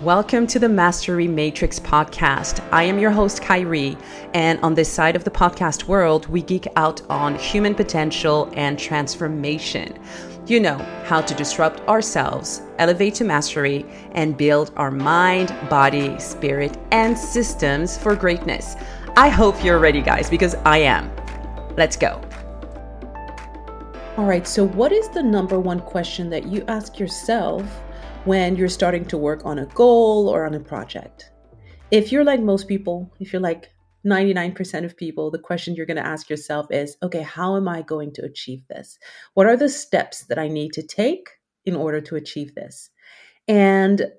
Welcome to the Mastery Matrix podcast. I am your host, Khairy, and on this side of the podcast world, we geek out on human potential and transformation. You know how to disrupt ourselves, elevate to mastery, and build our mind, body, spirit, and systems for greatness. I hope you're ready, guys, because I am. Let's go. All right, so what is the number one question that you ask yourself when you're starting to work on a goal or on a project? If you're like most people, if you're like 99% of people, the question you're going to ask yourself is okay, how am I going to achieve this? What are the steps that I need to take in order to achieve this? And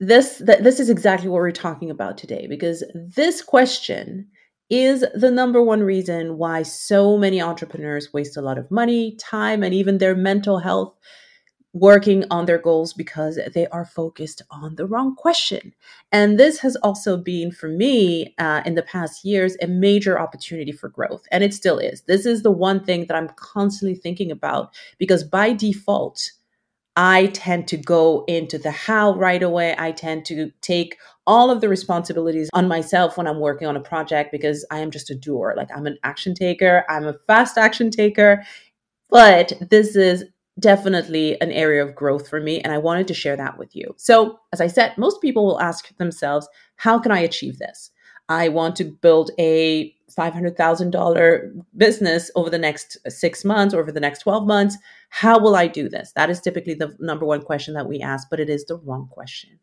this th- this is exactly what we're talking about today because this question is the number one reason why so many entrepreneurs waste a lot of money, time, and even their mental health working on their goals because they are focused on the wrong question. And this has also been, for me, uh, in the past years, a major opportunity for growth. And it still is. This is the one thing that I'm constantly thinking about because by default, I tend to go into the how right away. I tend to take all of the responsibilities on myself when I'm working on a project because I am just a doer. Like I'm an action taker, I'm a fast action taker. But this is definitely an area of growth for me. And I wanted to share that with you. So, as I said, most people will ask themselves, how can I achieve this? I want to build a $500,000 business over the next six months or over the next 12 months. How will I do this? That is typically the number one question that we ask, but it is the wrong question.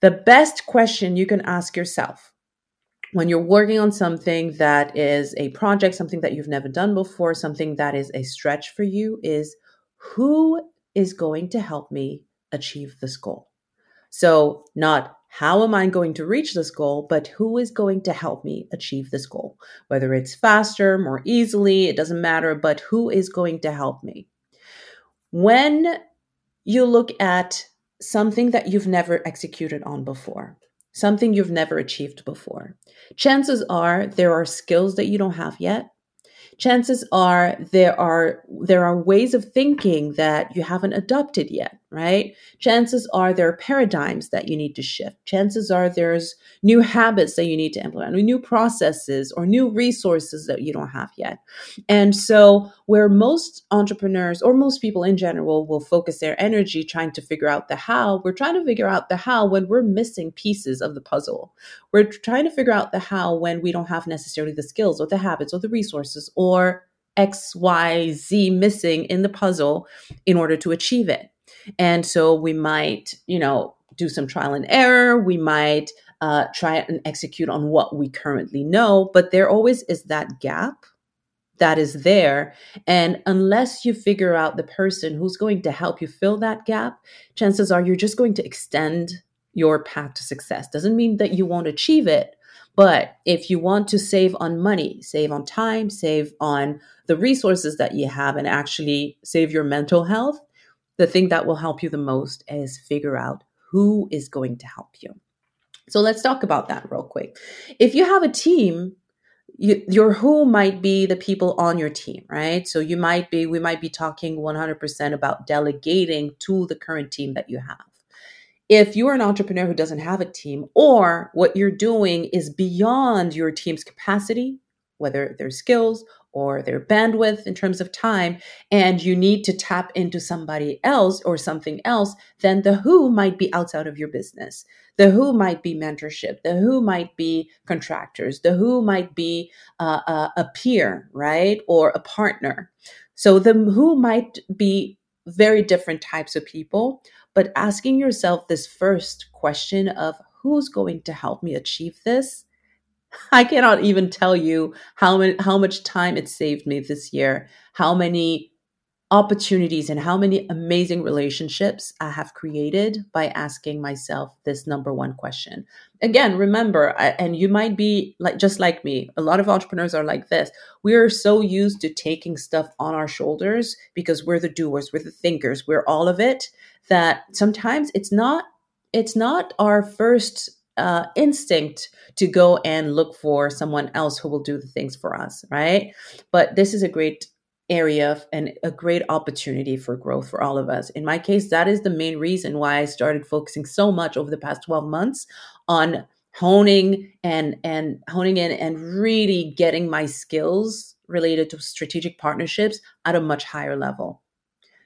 The best question you can ask yourself when you're working on something that is a project, something that you've never done before, something that is a stretch for you is who is going to help me achieve this goal? So, not how am I going to reach this goal, but who is going to help me achieve this goal? Whether it's faster, more easily, it doesn't matter, but who is going to help me? When you look at something that you've never executed on before, something you've never achieved before, chances are there are skills that you don't have yet chances are there are there are ways of thinking that you haven't adopted yet right? Chances are there are paradigms that you need to shift. Chances are there's new habits that you need to implement new processes or new resources that you don't have yet. And so where most entrepreneurs or most people in general will focus their energy trying to figure out the how we're trying to figure out the how when we're missing pieces of the puzzle. We're trying to figure out the how when we don't have necessarily the skills or the habits or the resources or XYZ missing in the puzzle in order to achieve it. And so we might, you know, do some trial and error. We might uh, try and execute on what we currently know, but there always is that gap that is there. And unless you figure out the person who's going to help you fill that gap, chances are you're just going to extend your path to success. Doesn't mean that you won't achieve it, but if you want to save on money, save on time, save on the resources that you have, and actually save your mental health, the thing that will help you the most is figure out who is going to help you. So let's talk about that real quick. If you have a team, you, your who might be the people on your team, right? So you might be, we might be talking 100% about delegating to the current team that you have if you're an entrepreneur who doesn't have a team or what you're doing is beyond your team's capacity, whether their skills or their bandwidth in terms of time, and you need to tap into somebody else or something else, then the who might be outside of your business. The who might be mentorship. The who might be contractors. The who might be uh, a, a peer, right? Or a partner. So the who might be very different types of people but asking yourself this first question of who's going to help me achieve this? I cannot even tell you how many, how much time it saved me this year, how many opportunities and how many amazing relationships I have created by asking myself this number one question. Again, remember, I, and you might be like just like me, a lot of entrepreneurs are like this. We are so used to taking stuff on our shoulders because we're the doers, we're the thinkers, we're all of it that sometimes it's not it's not our first uh, instinct to go and look for someone else who will do the things for us, right? But this is a great area and a great opportunity for growth for all of us. In my case, that is the main reason why I started focusing so much over the past 12 months on honing and and honing in and really getting my skills related to strategic partnerships at a much higher level.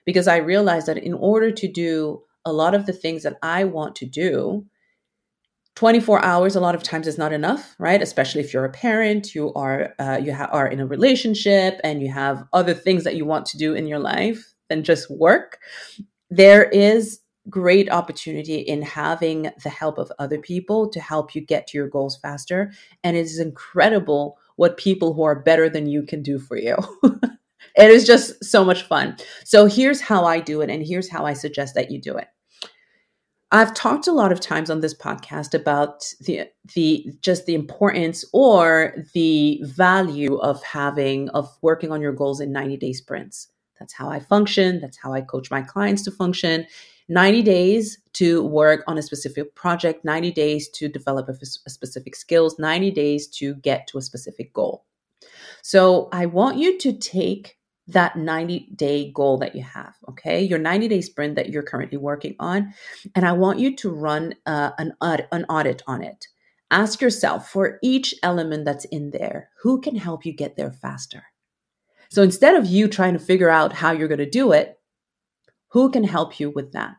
Because I realized that in order to do a lot of the things that I want to do, 24 hours a lot of times is not enough right? Especially if you're a parent you are uh, you ha- are in a relationship and you have other things that you want to do in your life than just work there is great opportunity in having the help of other people to help you get to your goals faster and it is incredible what people who are better than you can do for you. It is just so much fun. So here's how i do it and here's how i suggest that you do it I've talked a lot of times on this podcast about the the just the importance or the value of having of working on your goals in 90 day sprints. That's how I function, that's how I coach my clients to function. 90 days to work on a specific project, 90 days to develop a, a specific skills, 90 days to get to a specific goal. So I want you to take that 90 day goal that you have, okay? Your 90 day sprint that you're currently working on. And I want you to run uh, an, audit, an audit on it. Ask yourself for each element that's in there, who can help you get there faster? So instead of you trying to figure out how you're going to do it, who can help you with that?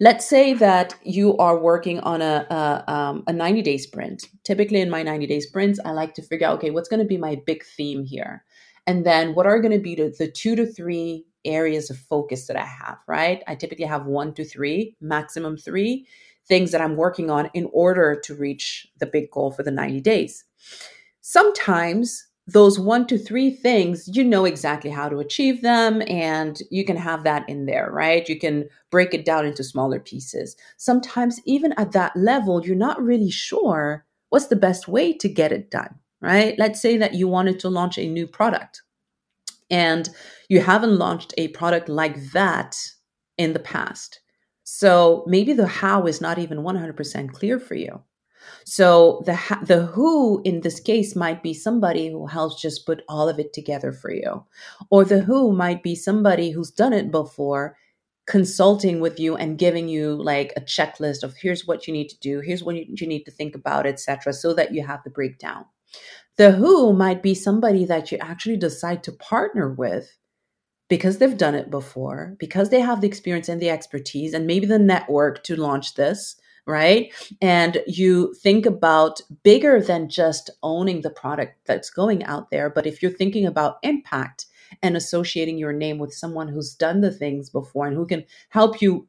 Let's say that you are working on a, a, um, a 90 day sprint. Typically, in my 90 day sprints, I like to figure out okay, what's going to be my big theme here? And then what are going to be the, two to three areas of focus that I have, right? I typically have one to three, maximum three things that I'm working on in order to reach the big goal for the 90 days. Sometimes those one to three things, you know exactly how to achieve them, and you can have that in there, right? You can break it down into smaller pieces. Sometimes, even at that level, you're not really sure what's the best way to get it done right? Let's say that you wanted to launch a new product and you haven't launched a product like that in the past. So maybe the how is not even 100% clear for you. So the the who in this case might be somebody who helps just put all of it together for you. Or the who might be somebody who's done it before consulting with you and giving you like a checklist of here's what you need to do, here's what you, need to think about, etc., so that you have the breakdown. The who might be somebody that you actually decide to partner with because they've done it before, because they have the experience and the expertise and maybe the network to launch this, right? And you think about bigger than just owning the product that's going out there, but if you're thinking about impact and associating your name with someone who's done the things before and who can help you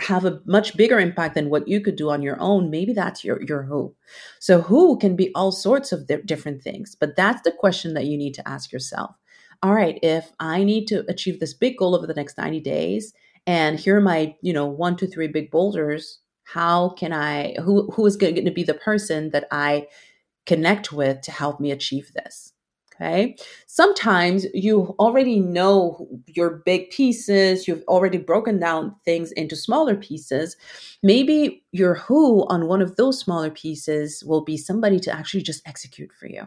have a much bigger impact than what you could do on your own maybe that's your your who so who can be all sorts of different things but that's the question that you need to ask yourself. All right if i need to achieve this big goal over the next 90 days and here are my you know one two three big boulders how can i who who is going to be the person that i connect with to help me achieve this Okay. Sometimes you already know your big pieces, you've already broken down things into smaller pieces. Maybe your who on one of those smaller pieces will be somebody to actually just execute for you.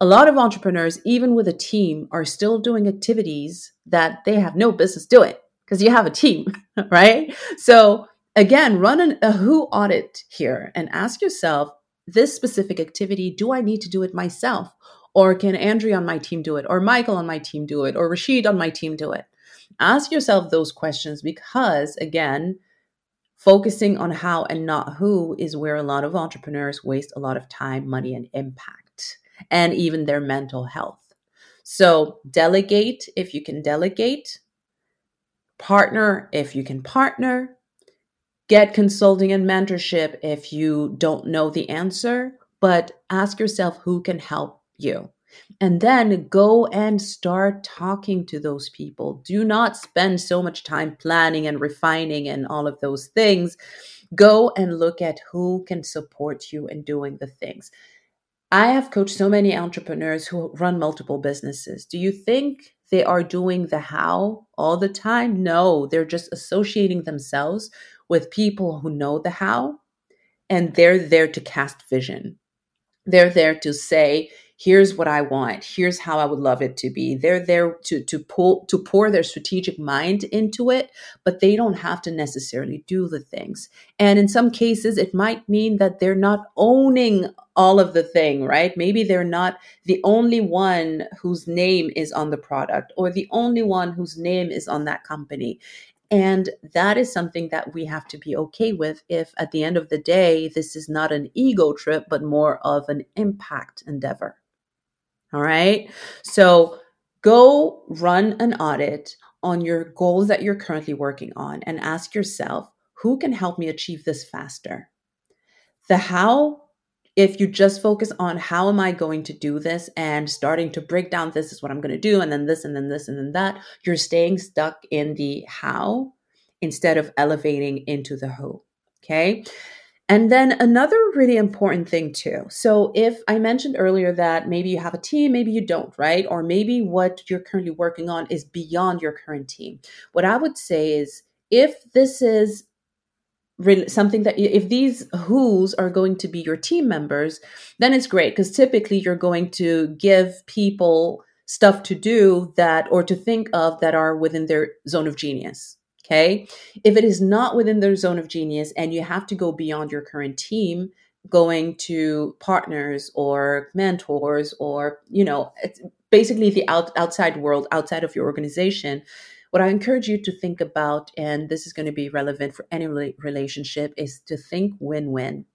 A lot of entrepreneurs, even with a team, are still doing activities that they have no business doing because you have a team, right? So, again, run an, a who audit here and ask yourself this specific activity, do I need to do it myself? Or can Andrea on my team do it? Or Michael on my team do it? Or Rashid on my team do it? Ask yourself those questions because, again, focusing on how and not who is where a lot of entrepreneurs waste a lot of time, money, and impact, and even their mental health. So, delegate if you can delegate, partner if you can partner, get consulting and mentorship if you don't know the answer, but ask yourself who can help you. And then go and start talking to those people. Do not spend so much time planning and refining and all of those things. Go and look at who can support you in doing the things. I have coached so many entrepreneurs who run multiple businesses. Do you think they are doing the how all the time? No, they're just associating themselves with people who know the how and they're there to cast vision. They're there to say, here's what I want. Here's how I would love it to be. They're there to to pull to pour their strategic mind into it, but they don't have to necessarily do the things. And in some cases it might mean that they're not owning all of the thing, right? Maybe they're not the only one whose name is on the product or the only one whose name is on that company. And that is something that we have to be okay with if at the end of the day, this is not an ego trip, but more of an impact endeavor. All right. So go run an audit on your goals that you're currently working on and ask yourself who can help me achieve this faster? The how, if you just focus on how am I going to do this and starting to break down this is what I'm going to do, and then this, and then this, and then that, you're staying stuck in the how instead of elevating into the who. Okay. And then another really important thing too. So if I mentioned earlier that maybe you have a team, maybe you don't, right? Or maybe what you're currently working on is beyond your current team. What I would say is if this is something that if these who's are going to be your team members, then it's great because typically you're going to give people stuff to do that or to think of that are within their zone of genius Okay. If it is not within their zone of genius and you have to go beyond your current team, going to partners or mentors or, you know, basically the out, outside world, outside of your organization, what I encourage you to think about, and this is going to be relevant for any relationship, is to think win win.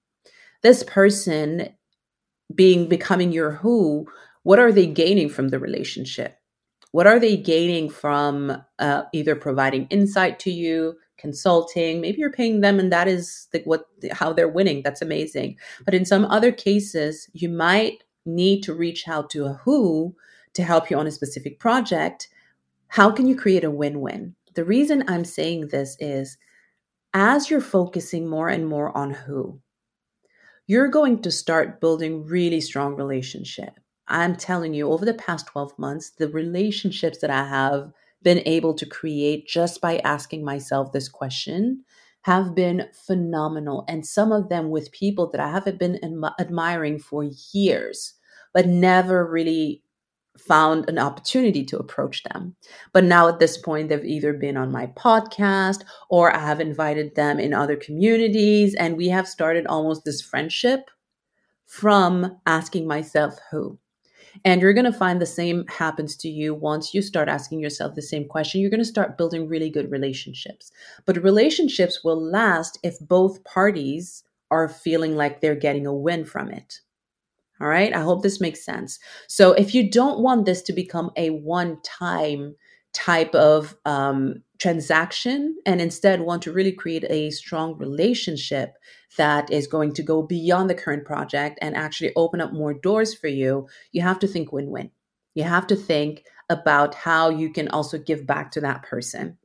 This person being becoming your who, what are they gaining from the relationship? What are they gaining from uh, either providing insight to you, consulting? Maybe you're paying them, and that is the, what how they're winning. That's amazing. But in some other cases, you might need to reach out to a who to help you on a specific project. How can you create a win-win? The reason I'm saying this is as you're focusing more and more on who, you're going to start building really strong relationship I'm telling you, over the past 12 months, the relationships that I have been able to create just by asking myself this question have been phenomenal. And some of them with people that I haven't been admiring for years, but never really found an opportunity to approach them. But now at this point, they've either been on my podcast or I have invited them in other communities. And we have started almost this friendship from asking myself who. And you're going to find the same happens to you once you start asking yourself the same question. You're going to start building really good relationships. But relationships will last if both parties are feeling like they're getting a win from it. All right. I hope this makes sense. So if you don't want this to become a one time type of um, transaction and instead want to really create a strong relationship that is going to go beyond the current project and actually open up more doors for you, you have to think win win. You have to think about how you can also give back to that person.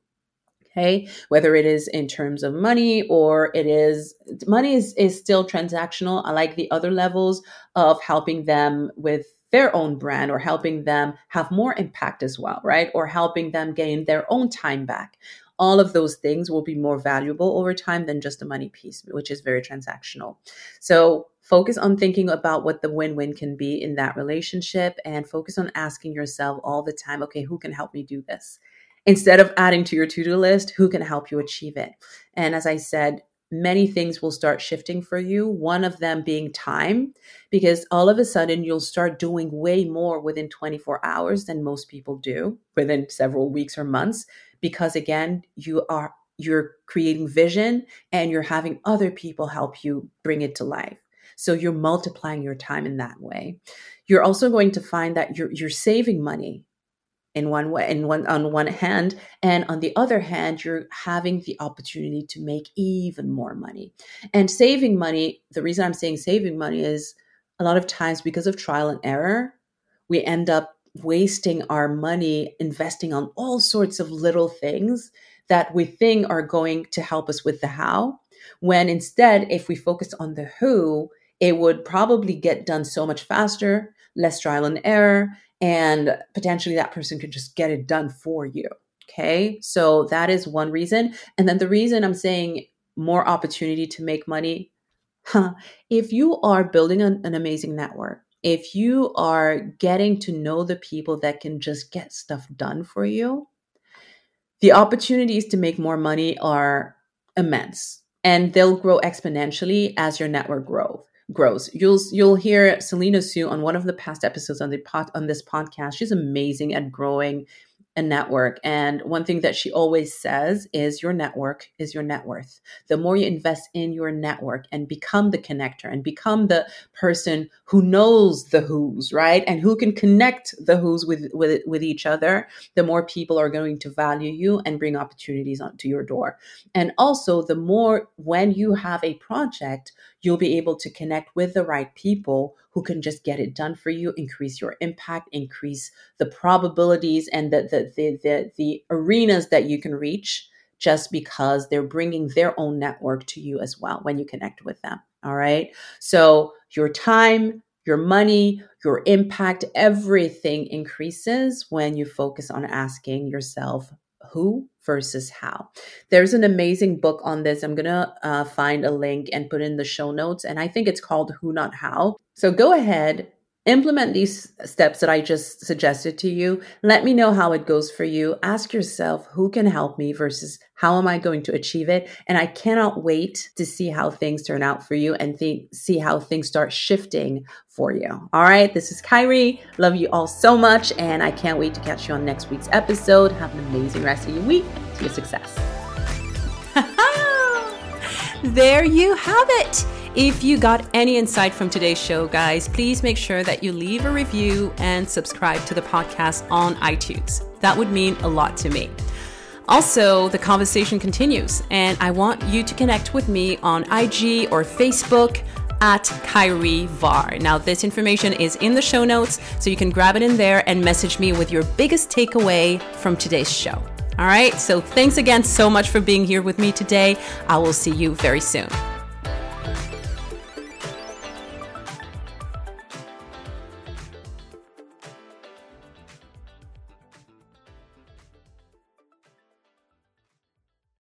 Okay, whether it is in terms of money or it is money is, is still transactional. I like the other levels of helping them with their own brand or helping them have more impact as well, right? Or helping them gain their own time back. All of those things will be more valuable over time than just a money piece, which is very transactional. So focus on thinking about what the win win can be in that relationship and focus on asking yourself all the time, okay, who can help me do this? Instead of adding to your to do list, who can help you achieve it? And as I said, many things will start shifting for you. One of them being time, because all of a sudden you'll start doing way more within 24 hours than most people do within several weeks or months. Because again, you are you're creating vision and you're having other people help you bring it to life. So you're multiplying your time in that way. You're also going to find that you're you're saving money in one way in one on one hand and on the other hand you're having the opportunity to make even more money. And saving money the reason i'm saying saving money is a lot of times because of trial and error we end up wasting our money investing on all sorts of little things that we think are going to help us with the how when instead if we focus on the who it would probably get done so much faster less trial and error and potentially that person could just get it done for you. Okay. So that is one reason. And then the reason I'm saying more opportunity to make money, huh, if you are building an, an amazing network, if you are getting to know the people that can just get stuff done for you, the opportunities to make more money are immense and they'll grow exponentially as your network grows grows. You'll you'll hear Selena Soo on one of the past episodes on the pod, on this podcast. She's amazing at growing a network. And one thing that she always says is your network is your net worth. The more you invest in your network and become the connector and become the person who knows the who's, right? And who can connect the who's with, with, with each other, the more people are going to value you and bring opportunities onto your door. And also, the more when you have a project, you'll be able to connect with the right people who can just get it done for you, increase your impact, increase the probabilities and the the the the, the arenas that you can reach just because they're bringing their own network to you as well when you connect with them. All right. So your time, your money, your impact, everything increases when you focus on asking yourself who versus how. There's an amazing book on this. I'm going to uh, find a link and put in the show notes. And I think it's called Who Not How. So go ahead, implement these steps that I just suggested to you. Let me know how it goes for you. Ask yourself who can help me versus how am I going to achieve it? And I cannot wait to see how things turn out for you and th- see how things start shifting for you. All right, this is Khairy. Love you all so much. And I can't wait to catch you on next week's episode. Have an amazing rest of your week to your success. there you have it. If you got any insight from today's show, guys, please make sure that you leave a review and subscribe to the podcast on iTunes. That would mean a lot to me. Also, the conversation continues, and I want you to connect with me on IG or Facebook at Khairy Varre. Now, this information is in the show notes, so you can grab it in there and message me with your biggest takeaway from today's show. All right, so thanks again so much for being here with me today. I will see you very soon.